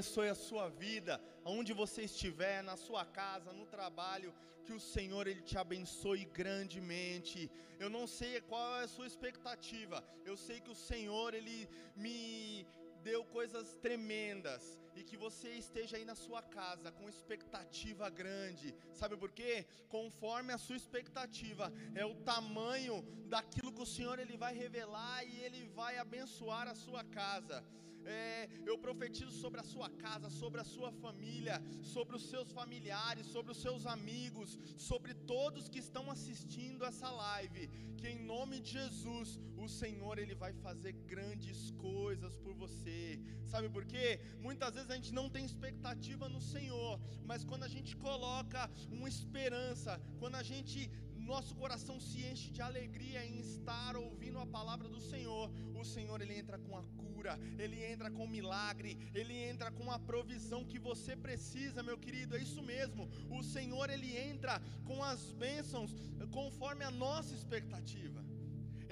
Abençoe a sua vida, aonde você estiver, na sua casa, no trabalho, que o Senhor ele te abençoe grandemente. Eu não sei qual é a sua expectativa. Eu sei que o Senhor ele me deu coisas tremendas e que você esteja aí na sua casa com expectativa grande. Sabe por quê? Conforme a sua expectativa é o tamanho daquilo que o Senhor ele vai revelar e ele vai abençoar a sua casa. É, eu profetizo sobre a sua casa, sobre a sua família, sobre os seus familiares, sobre os seus amigos, sobre todos que estão assistindo essa live, que em nome de Jesus, o Senhor ele vai fazer grandes coisas por você. Sabe por quê? Muitas vezes a gente não tem expectativa no Senhor, mas quando a gente coloca uma esperança, quando a gente nosso coração se enche de alegria em estar ouvindo a palavra do Senhor, o Senhor ele entra com a cura, ele entra com milagre, ele entra com a provisão que você precisa, meu querido. É isso mesmo. O Senhor ele entra com as bênçãos conforme a nossa expectativa.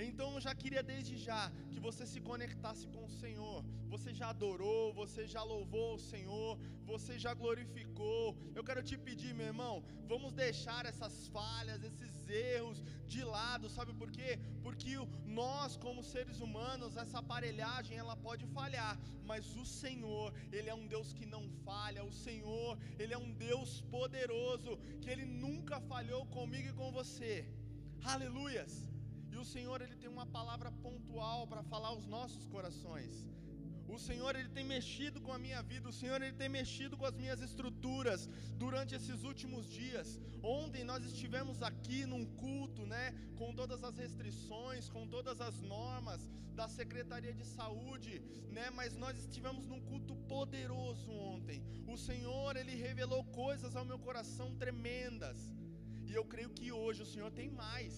Então eu já queria desde já que você se conectasse com o Senhor. Você já adorou, você já louvou o Senhor, você já glorificou. Eu quero te pedir, meu irmão, vamos deixar essas falhas, esses erros de lado, sabe por quê? Porque nós, como seres humanos, essa aparelhagem ela pode falhar, mas o Senhor, Ele é um Deus que não falha. O Senhor, Ele é um Deus poderoso, que Ele nunca falhou comigo e com você. Aleluias! E o Senhor ele tem uma palavra pontual para falar aos nossos corações. O Senhor ele tem mexido com a minha vida, o Senhor ele tem mexido com as minhas estruturas durante esses últimos dias. Ontem nós estivemos aqui num culto, né, com todas as restrições, com todas as normas da Secretaria de Saúde, né, mas nós estivemos num culto poderoso ontem. O Senhor ele revelou coisas ao meu coração tremendas. E eu creio que hoje o Senhor tem mais.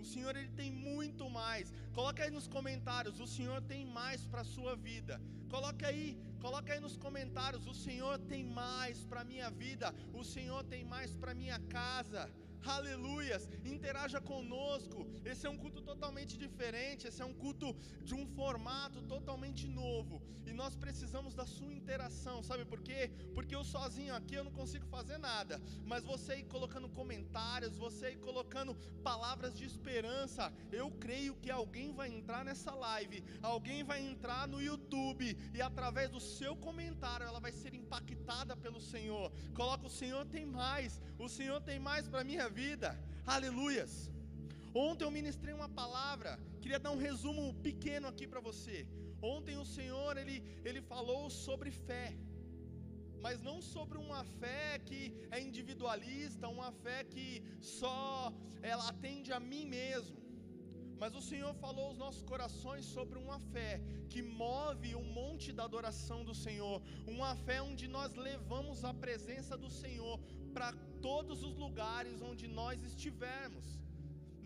O Senhor ele tem muito mais. Coloca aí nos comentários, o Senhor tem mais para a sua vida. Coloca aí, coloca aí nos comentários, o Senhor tem mais para minha vida. O Senhor tem mais para minha casa. Aleluias! Interaja conosco. Esse é um culto totalmente diferente. Esse é um culto de um formato totalmente novo. E nós precisamos da sua interação. Sabe por quê? Porque eu sozinho aqui eu não consigo fazer nada. Mas você aí colocando comentários, você aí colocando palavras de esperança, eu creio que alguém vai entrar nessa live. Alguém vai entrar no YouTube e através do seu comentário ela vai ser impactada pelo Senhor. Coloca o Senhor tem mais. O Senhor tem mais para minha vida. Aleluias. Ontem eu ministrei uma palavra, queria dar um resumo pequeno aqui para você. Ontem o Senhor ele, ele falou sobre fé, mas não sobre uma fé que é individualista, uma fé que só ela atende a mim mesmo. Mas o Senhor falou aos nossos corações sobre uma fé que move o monte da adoração do Senhor, uma fé onde nós levamos a presença do Senhor para todos os lugares onde nós estivermos.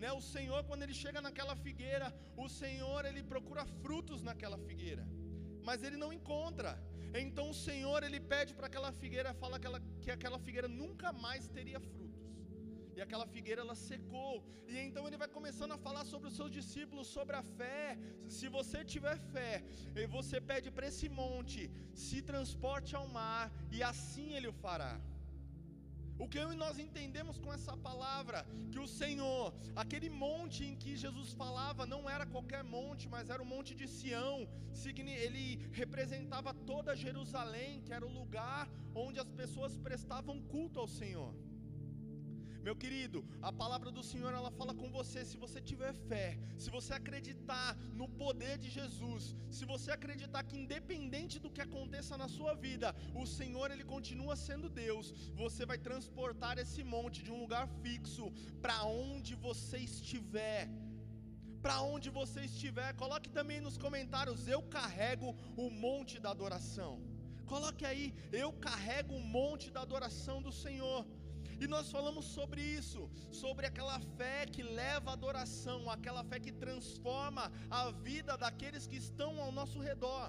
Né? O Senhor, quando ele chega naquela figueira, o Senhor ele procura frutos naquela figueira, mas ele não encontra. Então o Senhor ele pede para aquela figueira, fala que, ela, que aquela figueira nunca mais teria frutos. E aquela figueira ela secou. E então ele vai começando a falar sobre os seus discípulos, sobre a fé. Se você tiver fé, você pede para esse monte, se transporte ao mar, e assim ele o fará. O que eu e nós entendemos com essa palavra, que o Senhor, aquele monte em que Jesus falava, não era qualquer monte, mas era o monte de Sião, ele representava toda Jerusalém, que era o lugar onde as pessoas prestavam culto ao Senhor. Meu querido, a palavra do Senhor ela fala com você. Se você tiver fé, se você acreditar no poder de Jesus, se você acreditar que independente do que aconteça na sua vida, o Senhor ele continua sendo Deus, você vai transportar esse monte de um lugar fixo para onde você estiver para onde você estiver, coloque também nos comentários: eu carrego o monte da adoração. Coloque aí: eu carrego o monte da adoração do Senhor. E nós falamos sobre isso, sobre aquela fé que leva à adoração, aquela fé que transforma a vida daqueles que estão ao nosso redor.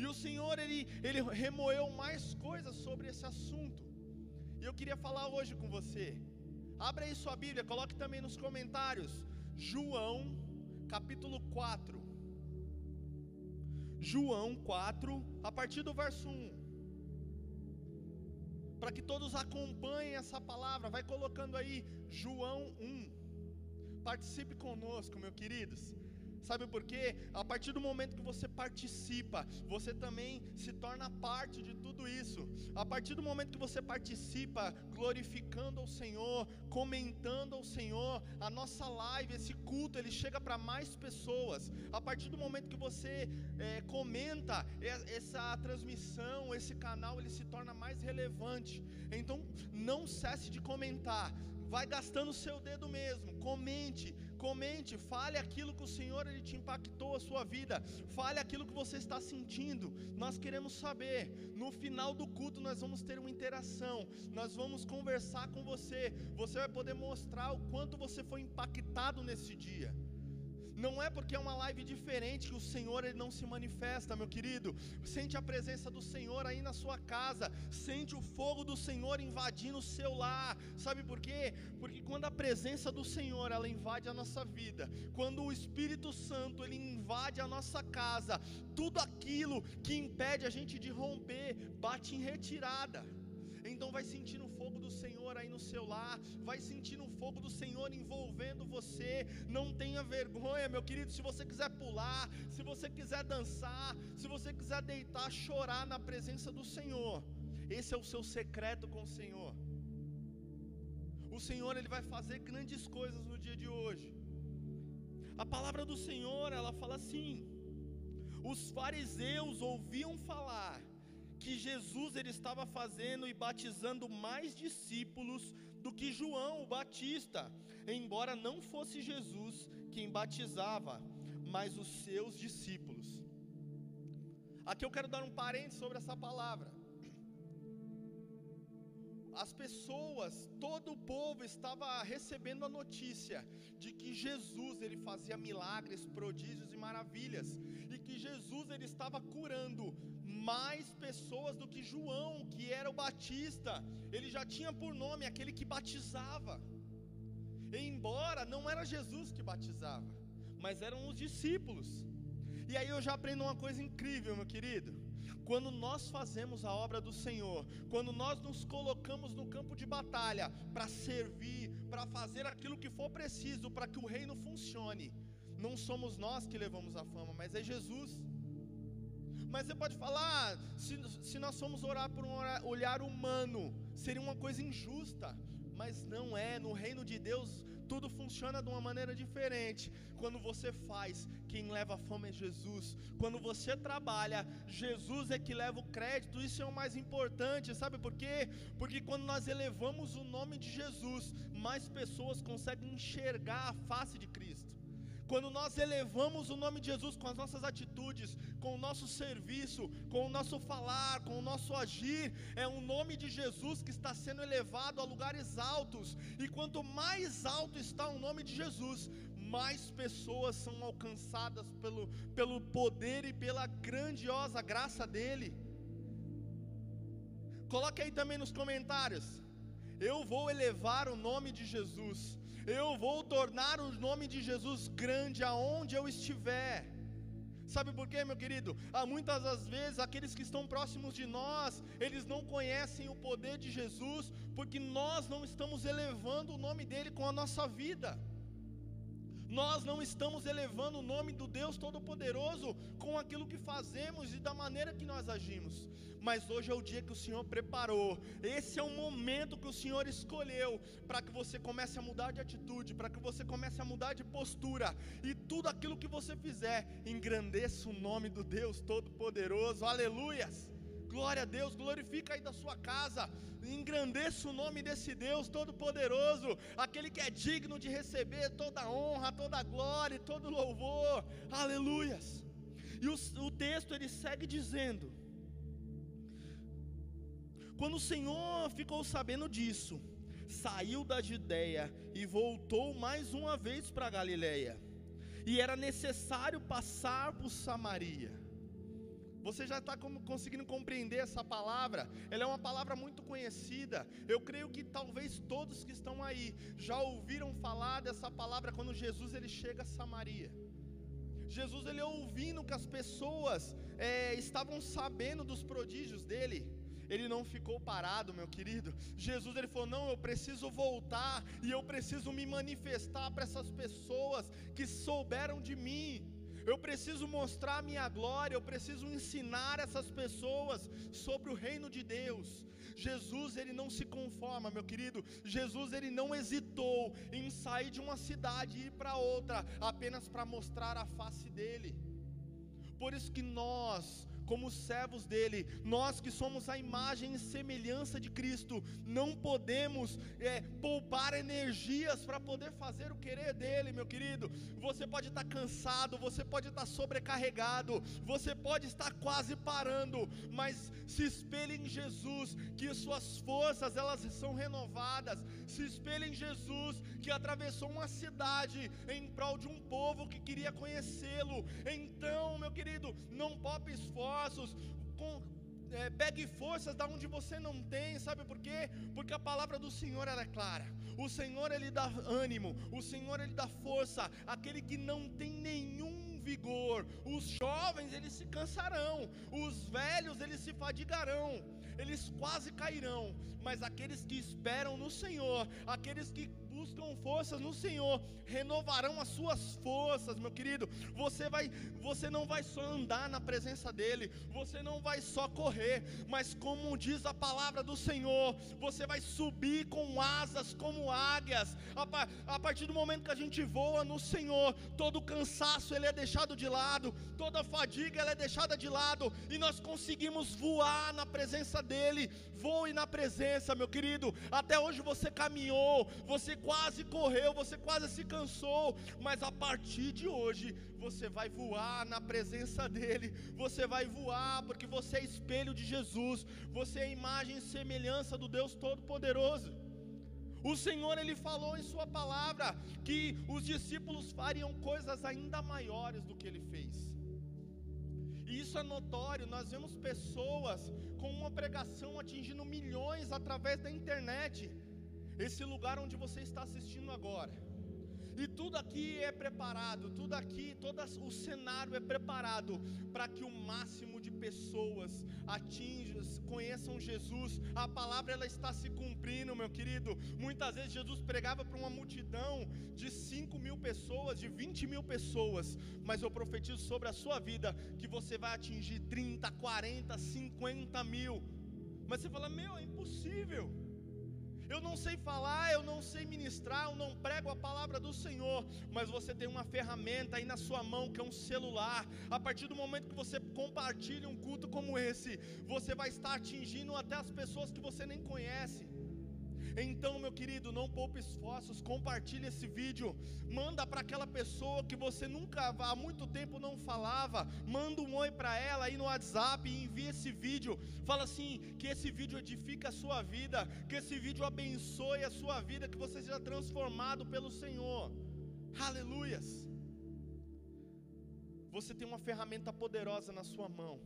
E o Senhor, Ele, ele remoeu mais coisas sobre esse assunto. E eu queria falar hoje com você. Abra aí sua Bíblia, coloque também nos comentários. João, capítulo 4. João 4, a partir do verso 1. Para que todos acompanhem essa palavra, vai colocando aí João 1. Participe conosco, meus queridos. Sabe por quê? A partir do momento que você participa, você também se torna parte de tudo isso. A partir do momento que você participa, glorificando ao Senhor, comentando ao Senhor, a nossa live, esse culto, ele chega para mais pessoas. A partir do momento que você é, comenta essa transmissão, esse canal, ele se torna mais relevante. Então, não cesse de comentar. Vai gastando o seu dedo mesmo. Comente Comente, fale aquilo que o Senhor ele te impactou a sua vida. Fale aquilo que você está sentindo. Nós queremos saber. No final do culto nós vamos ter uma interação. Nós vamos conversar com você. Você vai poder mostrar o quanto você foi impactado nesse dia. Não é porque é uma live diferente que o Senhor ele não se manifesta, meu querido. Sente a presença do Senhor aí na sua casa. Sente o fogo do Senhor invadindo o seu lar. Sabe por quê? Porque quando a presença do Senhor ela invade a nossa vida, quando o Espírito Santo ele invade a nossa casa, tudo aquilo que impede a gente de romper bate em retirada. Então vai sentindo o fogo do Senhor aí no seu lar, vai sentindo o fogo do Senhor envolvendo você. Não tenha vergonha, meu querido, se você quiser pular, se você quiser dançar, se você quiser deitar, chorar na presença do Senhor. Esse é o seu secreto com o Senhor. O Senhor ele vai fazer grandes coisas no dia de hoje. A palavra do Senhor, ela fala assim: Os fariseus ouviam falar que Jesus ele estava fazendo e batizando mais discípulos do que João o Batista, embora não fosse Jesus quem batizava, mas os seus discípulos. Aqui eu quero dar um parênteses sobre essa palavra. As pessoas, todo o povo estava recebendo a notícia de que Jesus ele fazia milagres, prodígios e maravilhas, e que Jesus ele estava curando mais pessoas do que João, que era o Batista. Ele já tinha por nome aquele que batizava. embora não era Jesus que batizava, mas eram os discípulos. E aí eu já aprendo uma coisa incrível, meu querido. Quando nós fazemos a obra do Senhor, quando nós nos colocamos no campo de batalha para servir, para fazer aquilo que for preciso para que o reino funcione, não somos nós que levamos a fama, mas é Jesus. Mas você pode falar, ah, se, se nós formos orar por um olhar humano, seria uma coisa injusta. Mas não é, no reino de Deus tudo funciona de uma maneira diferente. Quando você faz, quem leva a fama é Jesus. Quando você trabalha, Jesus é que leva o crédito. Isso é o mais importante, sabe por quê? Porque quando nós elevamos o nome de Jesus, mais pessoas conseguem enxergar a face de Cristo. Quando nós elevamos o nome de Jesus com as nossas atitudes, com o nosso serviço, com o nosso falar, com o nosso agir, é o nome de Jesus que está sendo elevado a lugares altos. E quanto mais alto está o nome de Jesus, mais pessoas são alcançadas pelo, pelo poder e pela grandiosa graça dele. Coloque aí também nos comentários. Eu vou elevar o nome de Jesus eu vou tornar o nome de Jesus grande aonde eu estiver. Sabe por quê, meu querido? Há muitas das vezes aqueles que estão próximos de nós, eles não conhecem o poder de Jesus, porque nós não estamos elevando o nome dele com a nossa vida. Nós não estamos elevando o nome do Deus Todo-Poderoso com aquilo que fazemos e da maneira que nós agimos mas hoje é o dia que o Senhor preparou. Esse é o momento que o Senhor escolheu para que você comece a mudar de atitude, para que você comece a mudar de postura e tudo aquilo que você fizer, engrandeça o nome do Deus Todo-Poderoso. Aleluias! Glória a Deus, glorifica aí da sua casa, engrandeça o nome desse Deus Todo-Poderoso, aquele que é digno de receber toda honra, toda glória e todo louvor, aleluias. E o, o texto ele segue dizendo: quando o Senhor ficou sabendo disso, saiu da Judéia e voltou mais uma vez para Galiléia. E era necessário passar por Samaria. Você já está conseguindo compreender essa palavra? Ela é uma palavra muito conhecida. Eu creio que talvez todos que estão aí já ouviram falar dessa palavra quando Jesus ele chega a Samaria. Jesus ele ouvindo que as pessoas é, estavam sabendo dos prodígios dele, ele não ficou parado, meu querido. Jesus ele falou: "Não, eu preciso voltar e eu preciso me manifestar para essas pessoas que souberam de mim. Eu preciso mostrar a minha glória, eu preciso ensinar essas pessoas sobre o reino de Deus. Jesus ele não se conforma, meu querido. Jesus ele não hesitou em sair de uma cidade e ir para outra apenas para mostrar a face dele. Por isso que nós como servos dele, nós que somos a imagem e semelhança de Cristo, não podemos é, poupar energias para poder fazer o querer dele, meu querido. Você pode estar cansado, você pode estar sobrecarregado, você pode estar quase parando, mas se espelhe em Jesus, que suas forças elas são renovadas. Se espelhe em Jesus, que atravessou uma cidade em prol de um povo que queria conhecê-lo. Então, meu querido, não poupe esforço esforços, com, é, pegue forças da onde você não tem, sabe por quê? Porque a palavra do Senhor é clara. O Senhor ele dá ânimo, o Senhor ele dá força. Aquele que não tem nenhum vigor, os jovens eles se cansarão, os velhos eles se fadigarão, eles quase cairão, mas aqueles que esperam no Senhor, aqueles que buscam forças no Senhor, renovarão as suas forças, meu querido. Você vai, você não vai só andar na presença dele, você não vai só correr, mas como diz a palavra do Senhor, você vai subir com asas como águias. A, a partir do momento que a gente voa no Senhor, todo cansaço ele é deixado de lado, toda fadiga ela é deixada de lado e nós conseguimos voar na presença dele. Voe na presença, meu querido. Até hoje você caminhou, você quase correu, você quase se cansou, mas a partir de hoje você vai voar na presença dEle, você vai voar porque você é espelho de Jesus, você é imagem e semelhança do Deus Todo-Poderoso. O Senhor ele falou em sua palavra que os discípulos fariam coisas ainda maiores do que ele fez. E isso é notório, nós vemos pessoas com uma pregação atingindo milhões através da internet esse lugar onde você está assistindo agora. E tudo aqui é preparado, tudo aqui, todo o cenário é preparado para que o máximo de pessoas atinjam, conheçam Jesus. A palavra ela está se cumprindo, meu querido. Muitas vezes Jesus pregava para uma multidão de 5 mil pessoas, de 20 mil pessoas. Mas eu profetizo sobre a sua vida que você vai atingir 30, 40, 50 mil. Mas você fala, meu, é impossível eu não sei falar, eu não sei ministrar, eu não prego a palavra do Senhor, mas você tem uma ferramenta aí na sua mão que é um celular. A partir do momento que você compartilha um culto como esse, você vai estar atingindo até as pessoas que você nem conhece. Então, meu querido, não poupe esforços, compartilhe esse vídeo, manda para aquela pessoa que você nunca há muito tempo não falava, manda um oi para ela aí no WhatsApp e envia esse vídeo. Fala assim: que esse vídeo edifica a sua vida, que esse vídeo abençoe a sua vida, que você seja transformado pelo Senhor. Aleluias. Você tem uma ferramenta poderosa na sua mão.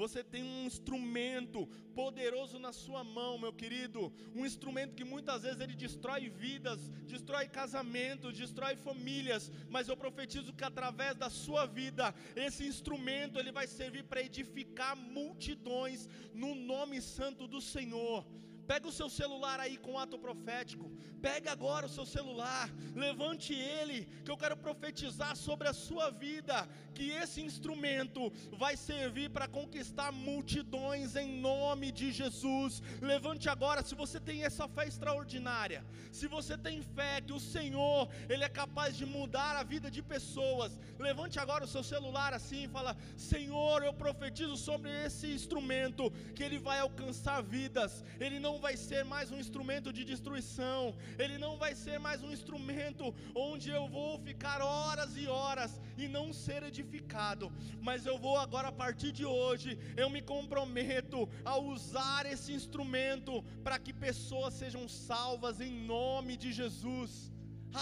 Você tem um instrumento poderoso na sua mão, meu querido. Um instrumento que muitas vezes ele destrói vidas, destrói casamentos, destrói famílias. Mas eu profetizo que através da sua vida, esse instrumento ele vai servir para edificar multidões no nome santo do Senhor. Pega o seu celular aí com ato profético. Pega agora o seu celular. Levante ele, que eu quero profetizar sobre a sua vida. Que esse instrumento vai servir para conquistar multidões em nome de Jesus. Levante agora, se você tem essa fé extraordinária. Se você tem fé que o Senhor, Ele é capaz de mudar a vida de pessoas. Levante agora o seu celular assim e fala: Senhor, eu profetizo sobre esse instrumento. Que ele vai alcançar vidas. Ele não vai ser mais um instrumento de destruição, ele não vai ser mais um instrumento onde eu vou ficar horas e horas e não ser edificado, mas eu vou agora a partir de hoje, eu me comprometo a usar esse instrumento para que pessoas sejam salvas em nome de Jesus.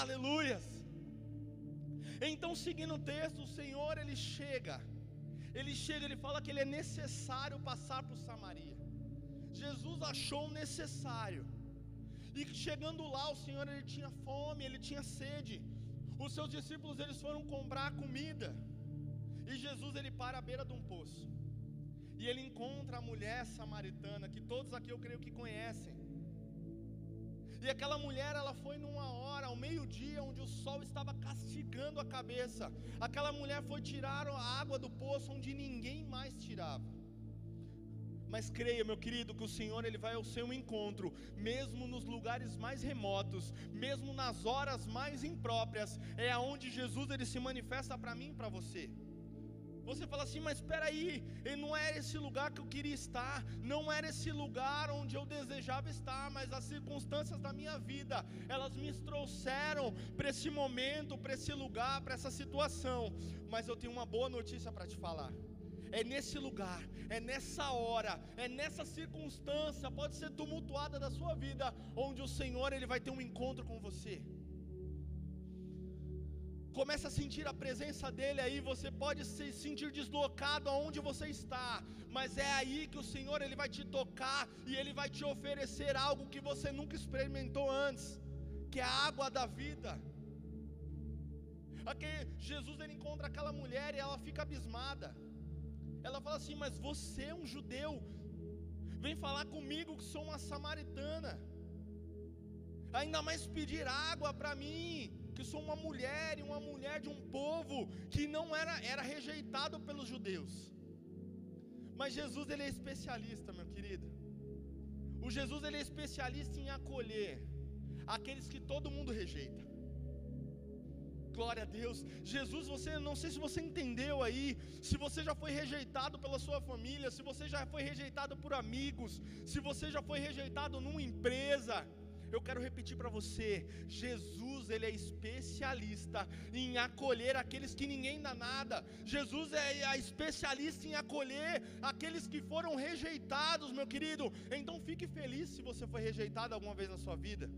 Aleluias. Então, seguindo o texto, o Senhor ele chega. Ele chega, ele fala que ele é necessário passar por Samaria. Jesus achou necessário. E chegando lá, o Senhor ele tinha fome, ele tinha sede. Os seus discípulos eles foram comprar comida. E Jesus ele para à beira de um poço. E ele encontra a mulher samaritana, que todos aqui eu creio que conhecem. E aquela mulher, ela foi numa hora, ao meio-dia, onde o sol estava castigando a cabeça. Aquela mulher foi tirar a água do poço onde ninguém mais tirava. Mas creia, meu querido, que o Senhor ele vai ao seu encontro, mesmo nos lugares mais remotos, mesmo nas horas mais impróprias, é aonde Jesus ele se manifesta para mim e para você. Você fala assim, mas espera aí, não era esse lugar que eu queria estar, não era esse lugar onde eu desejava estar, mas as circunstâncias da minha vida, elas me trouxeram para esse momento, para esse lugar, para essa situação. Mas eu tenho uma boa notícia para te falar. É nesse lugar, é nessa hora, é nessa circunstância, pode ser tumultuada da sua vida, onde o Senhor ele vai ter um encontro com você. Comece a sentir a presença dele aí, você pode se sentir deslocado aonde você está, mas é aí que o Senhor ele vai te tocar e ele vai te oferecer algo que você nunca experimentou antes, que é a água da vida. Aqui Jesus ele encontra aquela mulher e ela fica abismada. Ela fala assim: Mas você é um judeu, vem falar comigo que sou uma samaritana, ainda mais pedir água para mim, que sou uma mulher e uma mulher de um povo que não era, era rejeitado pelos judeus. Mas Jesus ele é especialista, meu querido. O Jesus ele é especialista em acolher aqueles que todo mundo rejeita. Glória a Deus. Jesus, você não sei se você entendeu aí, se você já foi rejeitado pela sua família, se você já foi rejeitado por amigos, se você já foi rejeitado numa empresa, eu quero repetir para você: Jesus, ele é especialista em acolher aqueles que ninguém dá nada. Jesus é a especialista em acolher aqueles que foram rejeitados, meu querido. Então fique feliz se você foi rejeitado alguma vez na sua vida.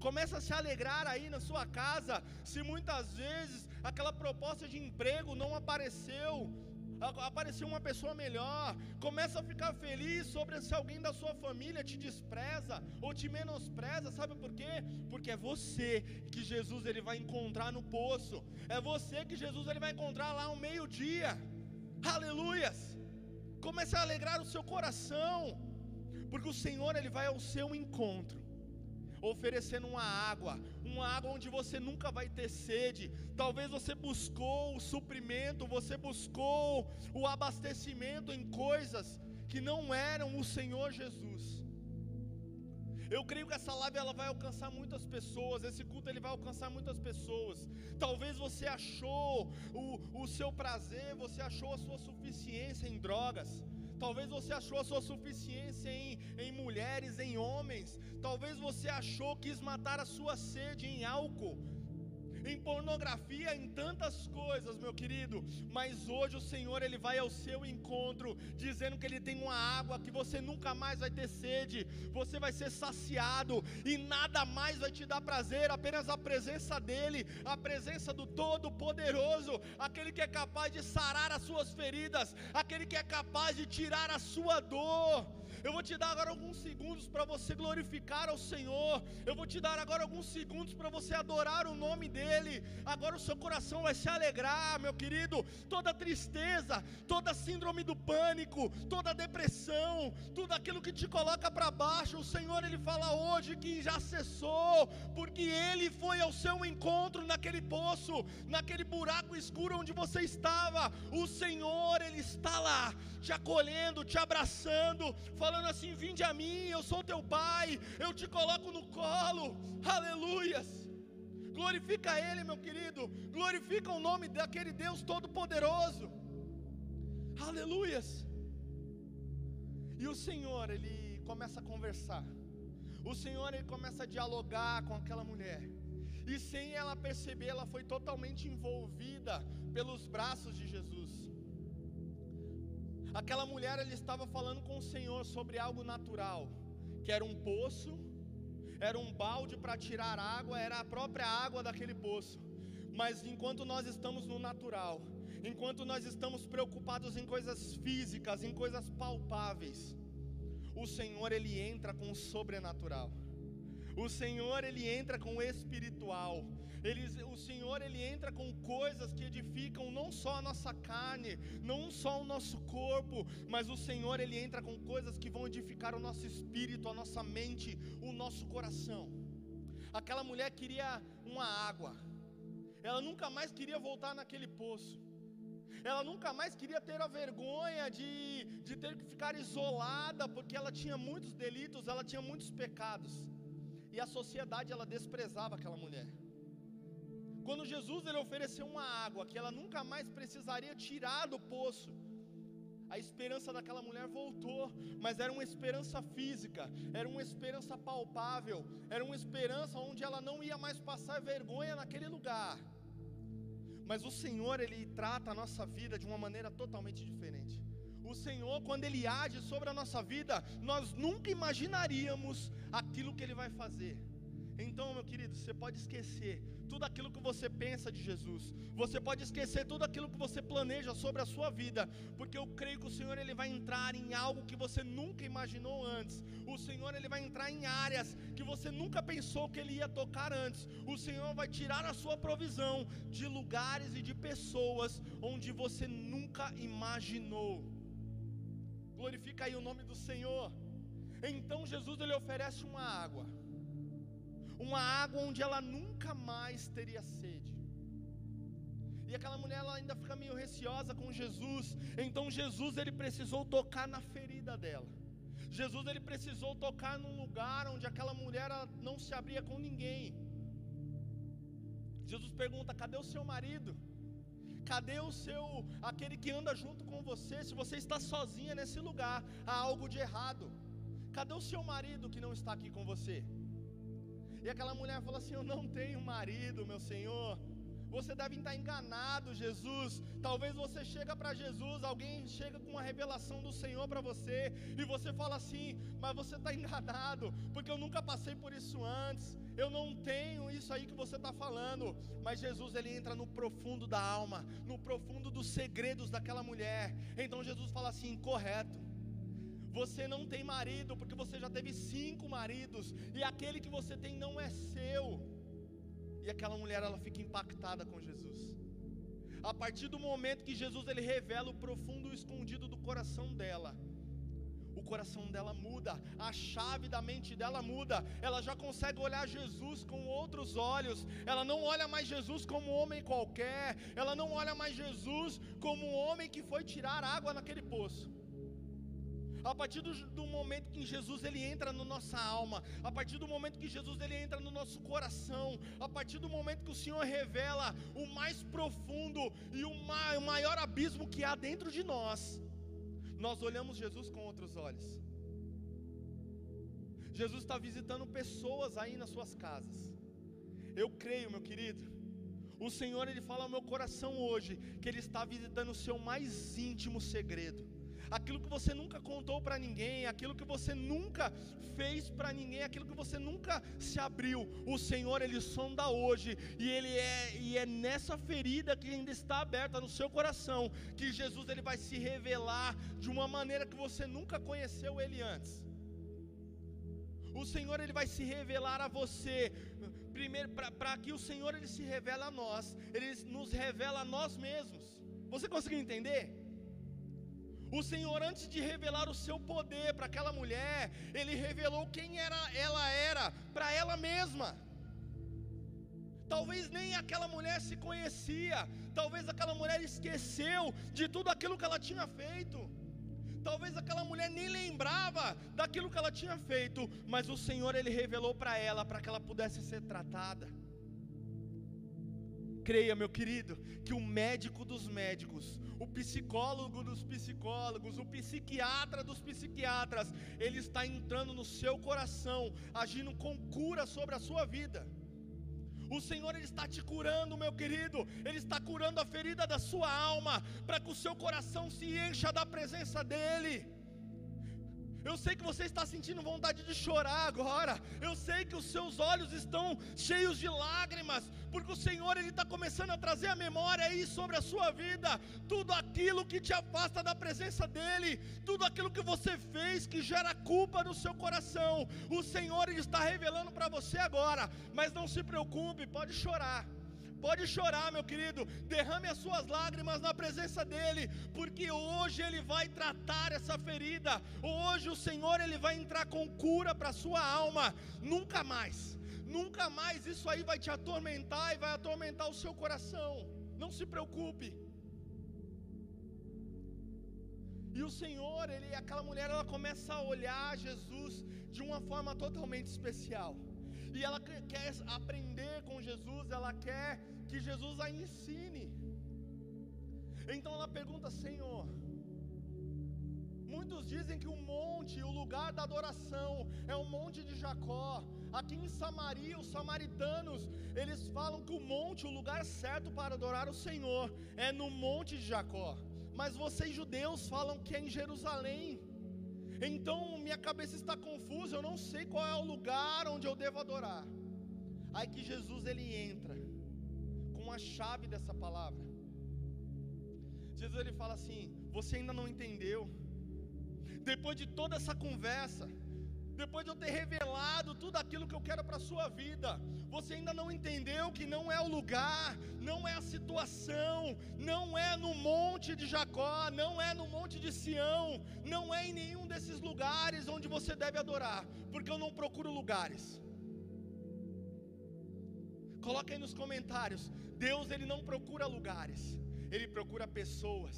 Começa a se alegrar aí na sua casa, se muitas vezes aquela proposta de emprego não apareceu, apareceu uma pessoa melhor. Começa a ficar feliz sobre se alguém da sua família te despreza ou te menospreza, sabe por quê? Porque é você que Jesus ele vai encontrar no poço. É você que Jesus ele vai encontrar lá ao meio-dia. Aleluias! Comece a alegrar o seu coração, porque o Senhor ele vai ao seu encontro oferecendo uma água, uma água onde você nunca vai ter sede. Talvez você buscou o suprimento, você buscou o abastecimento em coisas que não eram o Senhor Jesus. Eu creio que essa live ela vai alcançar muitas pessoas, esse culto ele vai alcançar muitas pessoas. Talvez você achou o, o seu prazer, você achou a sua suficiência em drogas. Talvez você achou a sua suficiência em, em mulheres, em homens. Talvez você achou quis matar a sua sede em álcool em pornografia, em tantas coisas, meu querido. Mas hoje o Senhor ele vai ao seu encontro, dizendo que ele tem uma água que você nunca mais vai ter sede. Você vai ser saciado e nada mais vai te dar prazer, apenas a presença dele, a presença do Todo-Poderoso, aquele que é capaz de sarar as suas feridas, aquele que é capaz de tirar a sua dor. Eu vou te dar agora alguns segundos para você glorificar ao Senhor. Eu vou te dar agora alguns segundos para você adorar o nome dEle. Agora o seu coração vai se alegrar, meu querido. Toda tristeza, toda síndrome do pânico, toda depressão, tudo aquilo que te coloca para baixo, o Senhor Ele fala hoje que já cessou, porque Ele foi ao seu encontro naquele poço, naquele buraco escuro onde você estava. O Senhor Ele está lá, te acolhendo, te abraçando, falando falando assim: Vinde a mim, eu sou teu pai, eu te coloco no colo, aleluias. Glorifica Ele, meu querido, glorifica o nome daquele Deus Todo-Poderoso, aleluias. E o Senhor, Ele começa a conversar, o Senhor, Ele começa a dialogar com aquela mulher, e sem ela perceber, ela foi totalmente envolvida pelos braços de Jesus. Aquela mulher ela estava falando com o Senhor sobre algo natural, que era um poço, era um balde para tirar água, era a própria água daquele poço. Mas enquanto nós estamos no natural, enquanto nós estamos preocupados em coisas físicas, em coisas palpáveis, o Senhor ele entra com o sobrenatural. O Senhor ele entra com o espiritual. Ele, o Senhor ele entra com coisas que edificam não só a nossa carne, não só o nosso corpo, mas o Senhor ele entra com coisas que vão edificar o nosso espírito, a nossa mente, o nosso coração. Aquela mulher queria uma água. Ela nunca mais queria voltar naquele poço. Ela nunca mais queria ter a vergonha de, de ter que ficar isolada, porque ela tinha muitos delitos, ela tinha muitos pecados. E a sociedade ela desprezava aquela mulher. Quando Jesus ele ofereceu uma água que ela nunca mais precisaria tirar do poço, a esperança daquela mulher voltou, mas era uma esperança física, era uma esperança palpável, era uma esperança onde ela não ia mais passar vergonha naquele lugar. Mas o Senhor, Ele trata a nossa vida de uma maneira totalmente diferente. O Senhor, quando Ele age sobre a nossa vida, nós nunca imaginaríamos aquilo que Ele vai fazer. Então, meu querido, você pode esquecer tudo aquilo que você pensa de Jesus. Você pode esquecer tudo aquilo que você planeja sobre a sua vida, porque eu creio que o Senhor ele vai entrar em algo que você nunca imaginou antes. O Senhor ele vai entrar em áreas que você nunca pensou que ele ia tocar antes. O Senhor vai tirar a sua provisão de lugares e de pessoas onde você nunca imaginou. Glorifica aí o nome do Senhor. Então Jesus ele oferece uma água uma água onde ela nunca mais teria sede. E aquela mulher ela ainda fica meio receosa com Jesus. Então Jesus ele precisou tocar na ferida dela. Jesus ele precisou tocar num lugar onde aquela mulher não se abria com ninguém. Jesus pergunta: "Cadê o seu marido? Cadê o seu aquele que anda junto com você? Se você está sozinha nesse lugar, há algo de errado. Cadê o seu marido que não está aqui com você?" E aquela mulher falou assim: Eu não tenho marido, meu Senhor. Você deve estar enganado, Jesus. Talvez você chega para Jesus, alguém chega com uma revelação do Senhor para você e você fala assim: "Mas você está enganado, porque eu nunca passei por isso antes. Eu não tenho isso aí que você está falando." Mas Jesus ele entra no profundo da alma, no profundo dos segredos daquela mulher. Então Jesus fala assim: "Correto. Você não tem marido porque você já teve cinco maridos e aquele que você tem não é seu. E aquela mulher ela fica impactada com Jesus. A partir do momento que Jesus ele revela o profundo escondido do coração dela, o coração dela muda, a chave da mente dela muda, ela já consegue olhar Jesus com outros olhos, ela não olha mais Jesus como um homem qualquer, ela não olha mais Jesus como um homem que foi tirar água naquele poço. A partir do, do, momento que Jesus ele entra na nossa alma, a partir do momento que Jesus ele entra no nosso coração, a partir do momento que o Senhor revela o mais profundo e o, ma, o maior abismo que há dentro de nós, nós olhamos Jesus com outros olhos. Jesus está visitando pessoas aí nas suas casas. Eu creio, meu querido. O Senhor ele fala ao meu coração hoje que ele está visitando o seu mais íntimo segredo aquilo que você nunca contou para ninguém, aquilo que você nunca fez para ninguém, aquilo que você nunca se abriu. O Senhor ele sonda hoje e ele é e é nessa ferida que ainda está aberta no seu coração que Jesus ele vai se revelar de uma maneira que você nunca conheceu ele antes. O Senhor ele vai se revelar a você. Primeiro, para que o Senhor ele se revele a nós, ele nos revela a nós mesmos. Você conseguiu entender? O Senhor, antes de revelar o seu poder para aquela mulher, Ele revelou quem era, ela era para ela mesma. Talvez nem aquela mulher se conhecia, talvez aquela mulher esqueceu de tudo aquilo que ela tinha feito. Talvez aquela mulher nem lembrava daquilo que ela tinha feito, mas o Senhor ele revelou para ela para que ela pudesse ser tratada. Creia, meu querido, que o médico dos médicos, o psicólogo dos psicólogos, o psiquiatra dos psiquiatras, ele está entrando no seu coração, agindo com cura sobre a sua vida. O Senhor ele está te curando, meu querido. Ele está curando a ferida da sua alma, para que o seu coração se encha da presença dele. Eu sei que você está sentindo vontade de chorar agora. Eu sei que os seus olhos estão cheios de lágrimas, porque o Senhor ele está começando a trazer a memória aí sobre a sua vida, tudo aquilo que te afasta da presença dele, tudo aquilo que você fez que gera culpa no seu coração. O Senhor ele está revelando para você agora, mas não se preocupe, pode chorar. Pode chorar, meu querido, derrame as suas lágrimas na presença dEle, porque hoje Ele vai tratar essa ferida. Hoje o Senhor Ele vai entrar com cura para sua alma. Nunca mais, nunca mais isso aí vai te atormentar e vai atormentar o seu coração. Não se preocupe. E o Senhor, ele, aquela mulher, ela começa a olhar Jesus de uma forma totalmente especial. E ela quer aprender com Jesus, ela quer que Jesus a ensine. Então ela pergunta: Senhor, muitos dizem que o monte, o lugar da adoração, é o monte de Jacó. Aqui em Samaria, os samaritanos, eles falam que o monte, o lugar certo para adorar o Senhor, é no monte de Jacó. Mas vocês judeus falam que é em Jerusalém. Então minha cabeça está confusa, eu não sei qual é o lugar onde eu devo adorar. Aí que Jesus ele entra com a chave dessa palavra. Jesus ele fala assim: "Você ainda não entendeu? Depois de toda essa conversa, depois de eu ter revelado tudo aquilo que eu quero para a sua vida, você ainda não entendeu que não é o lugar, não é a situação, não é no monte de Jacó, não é no monte de Sião, não é em nenhum desses lugares onde você deve adorar, porque eu não procuro lugares. Coloca aí nos comentários. Deus ele não procura lugares, ele procura pessoas.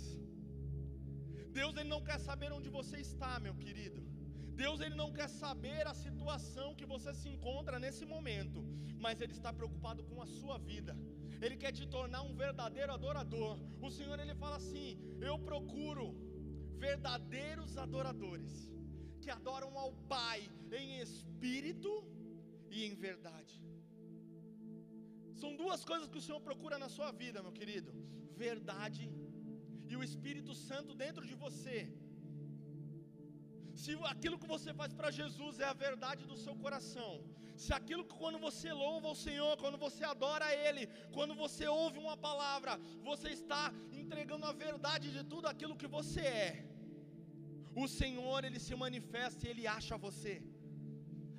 Deus ele não quer saber onde você está, meu querido. Deus ele não quer saber a situação que você se encontra nesse momento, mas ele está preocupado com a sua vida. Ele quer te tornar um verdadeiro adorador. O Senhor ele fala assim: "Eu procuro verdadeiros adoradores que adoram ao Pai em espírito e em verdade." São duas coisas que o Senhor procura na sua vida, meu querido: verdade e o Espírito Santo dentro de você. Se aquilo que você faz para Jesus é a verdade do seu coração, se aquilo que quando você louva o Senhor, quando você adora Ele, quando você ouve uma palavra, você está entregando a verdade de tudo aquilo que você é, o Senhor Ele se manifesta e Ele acha você.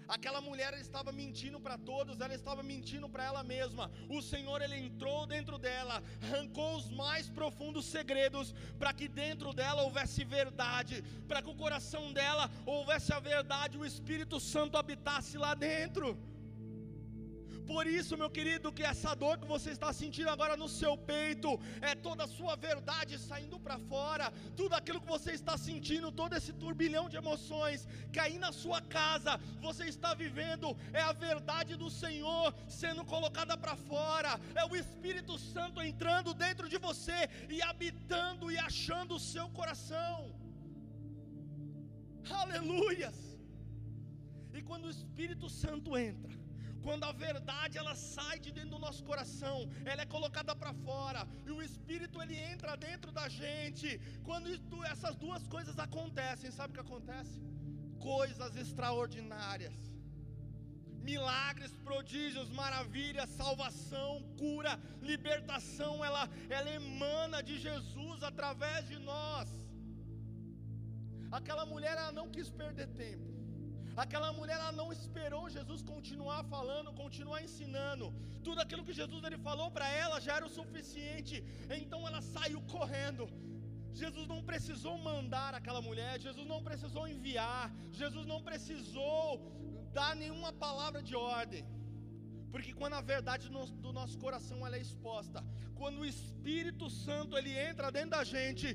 Aquela mulher estava mentindo para todos, ela estava mentindo para ela mesma. O Senhor ele entrou dentro dela, arrancou os mais profundos segredos para que dentro dela houvesse verdade, para que o coração dela houvesse a verdade, o Espírito Santo habitasse lá dentro. Por isso, meu querido, que essa dor que você está sentindo agora no seu peito é toda a sua verdade saindo para fora, tudo aquilo que você está sentindo, todo esse turbilhão de emoções que aí na sua casa você está vivendo, é a verdade do Senhor sendo colocada para fora, é o Espírito Santo entrando dentro de você e habitando e achando o seu coração. Aleluias! E quando o Espírito Santo entra, quando a verdade ela sai de dentro do nosso coração, ela é colocada para fora e o Espírito ele entra dentro da gente. Quando isso, essas duas coisas acontecem, sabe o que acontece? Coisas extraordinárias, milagres, prodígios, maravilhas, salvação, cura, libertação, ela, ela emana de Jesus através de nós. Aquela mulher ela não quis perder tempo. Aquela mulher ela não esperou Jesus continuar falando, continuar ensinando. Tudo aquilo que Jesus ele falou para ela já era o suficiente. Então ela saiu correndo. Jesus não precisou mandar aquela mulher, Jesus não precisou enviar, Jesus não precisou dar nenhuma palavra de ordem. Porque quando a verdade do nosso coração ela é exposta, quando o Espírito Santo ele entra dentro da gente,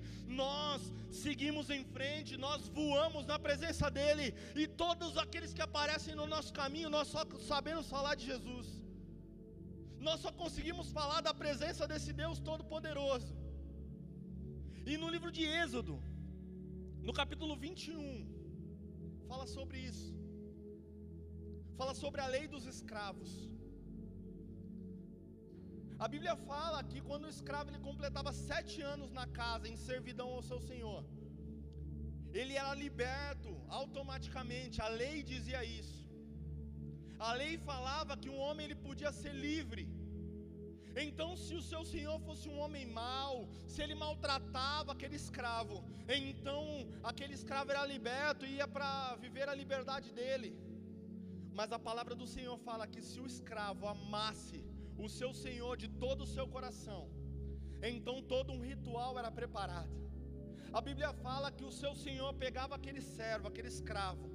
nós seguimos em frente, nós voamos na presença dele, e todos aqueles que aparecem no nosso caminho, nós só sabemos falar de Jesus. Nós só conseguimos falar da presença desse Deus todo-poderoso. E no livro de Êxodo, no capítulo 21, fala sobre isso. Fala sobre a lei dos escravos. A Bíblia fala que quando o escravo ele completava sete anos na casa, em servidão ao seu senhor, ele era liberto automaticamente, a lei dizia isso. A lei falava que um homem ele podia ser livre. Então, se o seu senhor fosse um homem mau, se ele maltratava aquele escravo, então aquele escravo era liberto e ia para viver a liberdade dele. Mas a palavra do Senhor fala que se o escravo amasse o seu senhor de todo o seu coração, então todo um ritual era preparado. A Bíblia fala que o seu senhor pegava aquele servo, aquele escravo,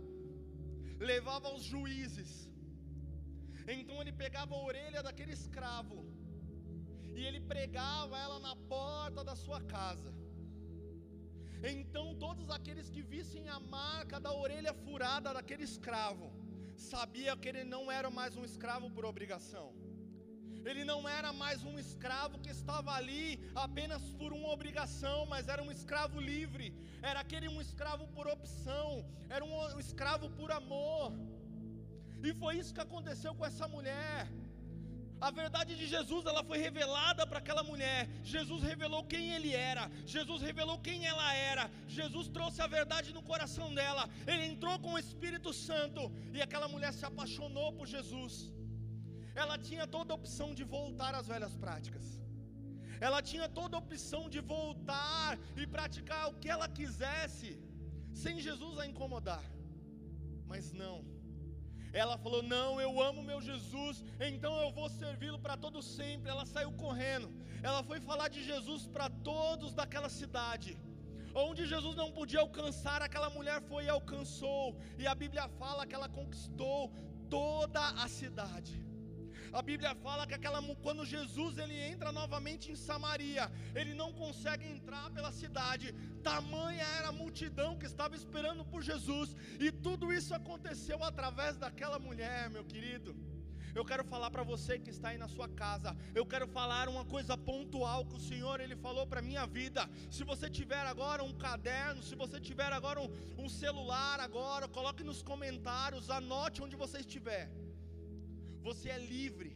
levava aos juízes. Então ele pegava a orelha daquele escravo e ele pregava ela na porta da sua casa. Então todos aqueles que vissem a marca da orelha furada daquele escravo, sabia que ele não era mais um escravo por obrigação. Ele não era mais um escravo que estava ali apenas por uma obrigação, mas era um escravo livre. Era aquele um escravo por opção, era um escravo por amor. E foi isso que aconteceu com essa mulher. A verdade de Jesus, ela foi revelada para aquela mulher. Jesus revelou quem ele era. Jesus revelou quem ela era. Jesus trouxe a verdade no coração dela. Ele entrou com o Espírito Santo e aquela mulher se apaixonou por Jesus. Ela tinha toda a opção de voltar às velhas práticas. Ela tinha toda a opção de voltar e praticar o que ela quisesse, sem Jesus a incomodar. Mas não. Ela falou: Não, eu amo meu Jesus, então eu vou servi-lo para todo sempre. Ela saiu correndo. Ela foi falar de Jesus para todos daquela cidade. Onde Jesus não podia alcançar, aquela mulher foi e alcançou. E a Bíblia fala que ela conquistou toda a cidade. A Bíblia fala que aquela quando Jesus ele entra novamente em Samaria, ele não consegue entrar pela cidade. Tamanha era a multidão que estava esperando por Jesus, e tudo isso aconteceu através daquela mulher, meu querido. Eu quero falar para você que está aí na sua casa. Eu quero falar uma coisa pontual que o Senhor ele falou para minha vida. Se você tiver agora um caderno, se você tiver agora um, um celular agora, coloque nos comentários, anote onde você estiver. Você é livre.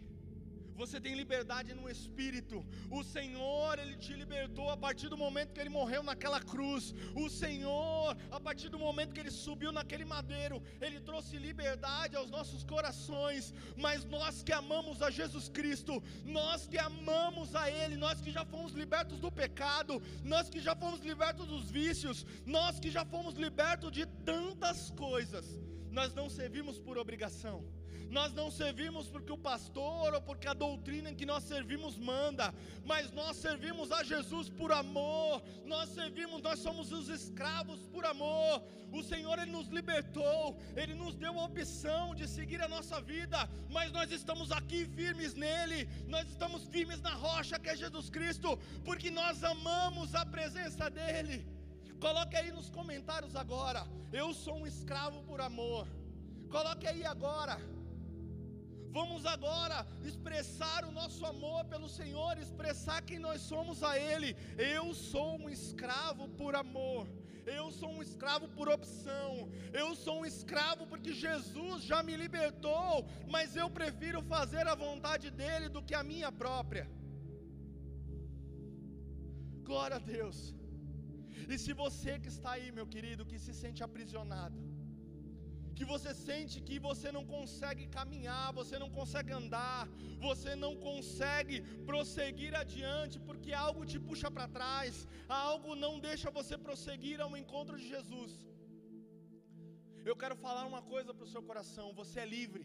Você tem liberdade no espírito. O Senhor, ele te libertou a partir do momento que ele morreu naquela cruz. O Senhor, a partir do momento que ele subiu naquele madeiro, ele trouxe liberdade aos nossos corações. Mas nós que amamos a Jesus Cristo, nós que amamos a ele, nós que já fomos libertos do pecado, nós que já fomos libertos dos vícios, nós que já fomos libertos de tantas coisas, nós não servimos por obrigação nós não servimos porque o pastor ou porque a doutrina em que nós servimos manda, mas nós servimos a Jesus por amor. Nós servimos, nós somos os escravos por amor. O Senhor ele nos libertou, ele nos deu a opção de seguir a nossa vida, mas nós estamos aqui firmes nele. Nós estamos firmes na rocha que é Jesus Cristo, porque nós amamos a presença dele. Coloque aí nos comentários agora. Eu sou um escravo por amor. Coloque aí agora. Vamos agora expressar o nosso amor pelo Senhor, expressar quem nós somos a Ele. Eu sou um escravo por amor. Eu sou um escravo por opção. Eu sou um escravo porque Jesus já me libertou, mas eu prefiro fazer a vontade dele do que a minha própria. Glória a Deus. E se você que está aí, meu querido, que se sente aprisionado, que você sente que você não consegue caminhar, você não consegue andar, você não consegue prosseguir adiante, porque algo te puxa para trás, algo não deixa você prosseguir ao encontro de Jesus. Eu quero falar uma coisa para o seu coração: você é livre.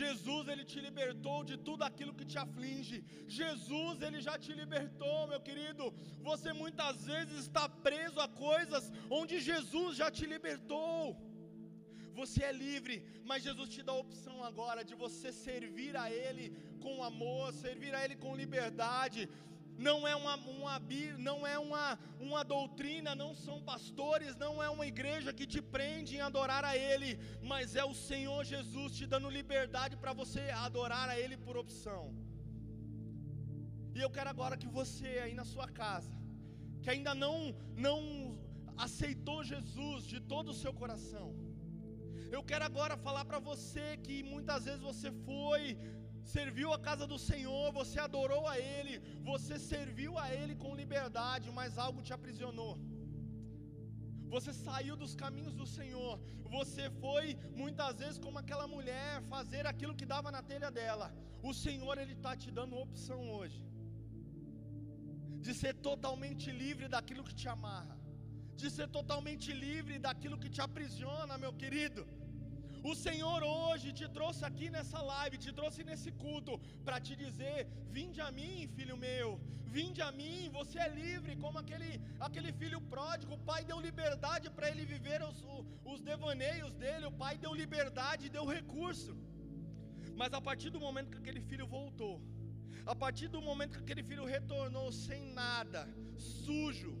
Jesus, ele te libertou de tudo aquilo que te aflige. Jesus, ele já te libertou, meu querido. Você muitas vezes está preso a coisas onde Jesus já te libertou. Você é livre, mas Jesus te dá a opção agora de você servir a Ele com amor, servir a Ele com liberdade. Não é uma, uma, não é uma, uma doutrina, não são pastores, não é uma igreja que te prende em adorar a Ele, mas é o Senhor Jesus te dando liberdade para você adorar a Ele por opção. E eu quero agora que você aí na sua casa, que ainda não, não aceitou Jesus de todo o seu coração, eu quero agora falar para você que muitas vezes você foi, serviu a casa do Senhor, você adorou a Ele, você serviu a Ele com liberdade, mas algo te aprisionou. Você saiu dos caminhos do Senhor. Você foi muitas vezes como aquela mulher fazer aquilo que dava na telha dela. O Senhor ele está te dando opção hoje de ser totalmente livre daquilo que te amarra, de ser totalmente livre daquilo que te aprisiona, meu querido. O Senhor hoje te trouxe aqui nessa live, te trouxe nesse culto, para te dizer: vinde a mim, filho meu, vinde a mim, você é livre, como aquele, aquele filho pródigo, o pai deu liberdade para ele viver os, os devaneios dele, o pai deu liberdade, deu recurso. Mas a partir do momento que aquele filho voltou, a partir do momento que aquele filho retornou sem nada, sujo,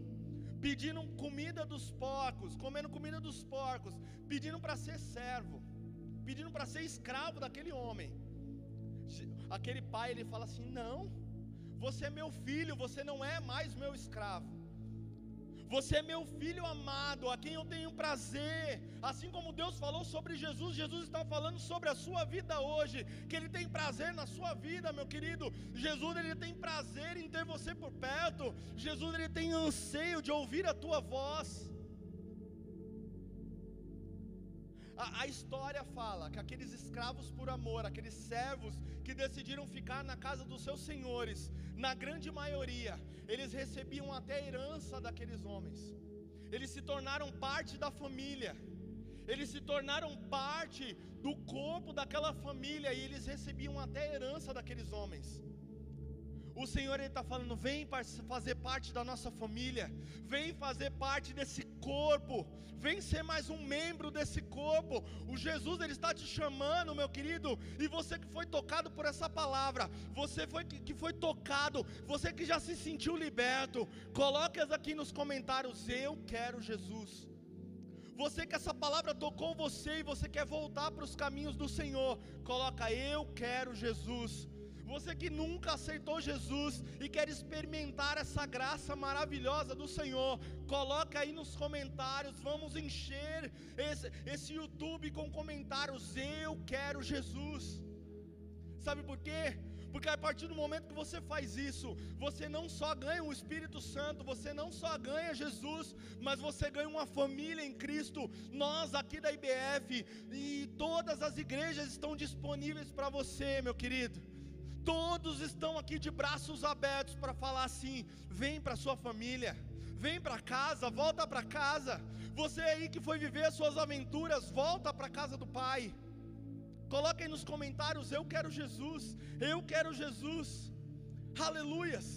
pedindo comida dos porcos, comendo comida dos porcos, pedindo para ser servo, pedindo para ser escravo daquele homem. Aquele pai ele fala assim: "Não, você é meu filho, você não é mais meu escravo. Você é meu filho amado, a quem eu tenho prazer. Assim como Deus falou sobre Jesus, Jesus está falando sobre a sua vida hoje, que Ele tem prazer na sua vida, meu querido. Jesus ele tem prazer em ter você por perto. Jesus ele tem anseio de ouvir a tua voz. A, a, história fala que aqueles escravos por amor, aqueles servos que decidiram ficar na casa dos seus senhores, na grande maioria, eles recebiam até a herança daqueles homens, eles se tornaram parte da família, eles se tornaram parte do corpo daquela família e eles recebiam até a herança daqueles homens. O Senhor está falando: vem fazer parte da nossa família, vem fazer parte desse corpo, vem ser mais um membro desse corpo. O Jesus ele está te chamando, meu querido, e você que foi tocado por essa palavra, você foi que, que foi tocado, você que já se sentiu liberto, coloque aqui nos comentários: eu quero Jesus. Você que essa palavra tocou você e você quer voltar para os caminhos do Senhor, coloca eu quero Jesus. Você que nunca aceitou Jesus e quer experimentar essa graça maravilhosa do Senhor, coloca aí nos comentários. Vamos encher esse, esse YouTube com comentários. Eu quero Jesus. Sabe por quê? Porque a partir do momento que você faz isso, você não só ganha o Espírito Santo, você não só ganha Jesus, mas você ganha uma família em Cristo. Nós aqui da IBF e todas as igrejas estão disponíveis para você, meu querido. Todos estão aqui de braços abertos para falar assim: vem para sua família, vem para casa, volta para casa. Você aí que foi viver as suas aventuras, volta para casa do Pai. Coloque aí nos comentários: eu quero Jesus, eu quero Jesus. Aleluias.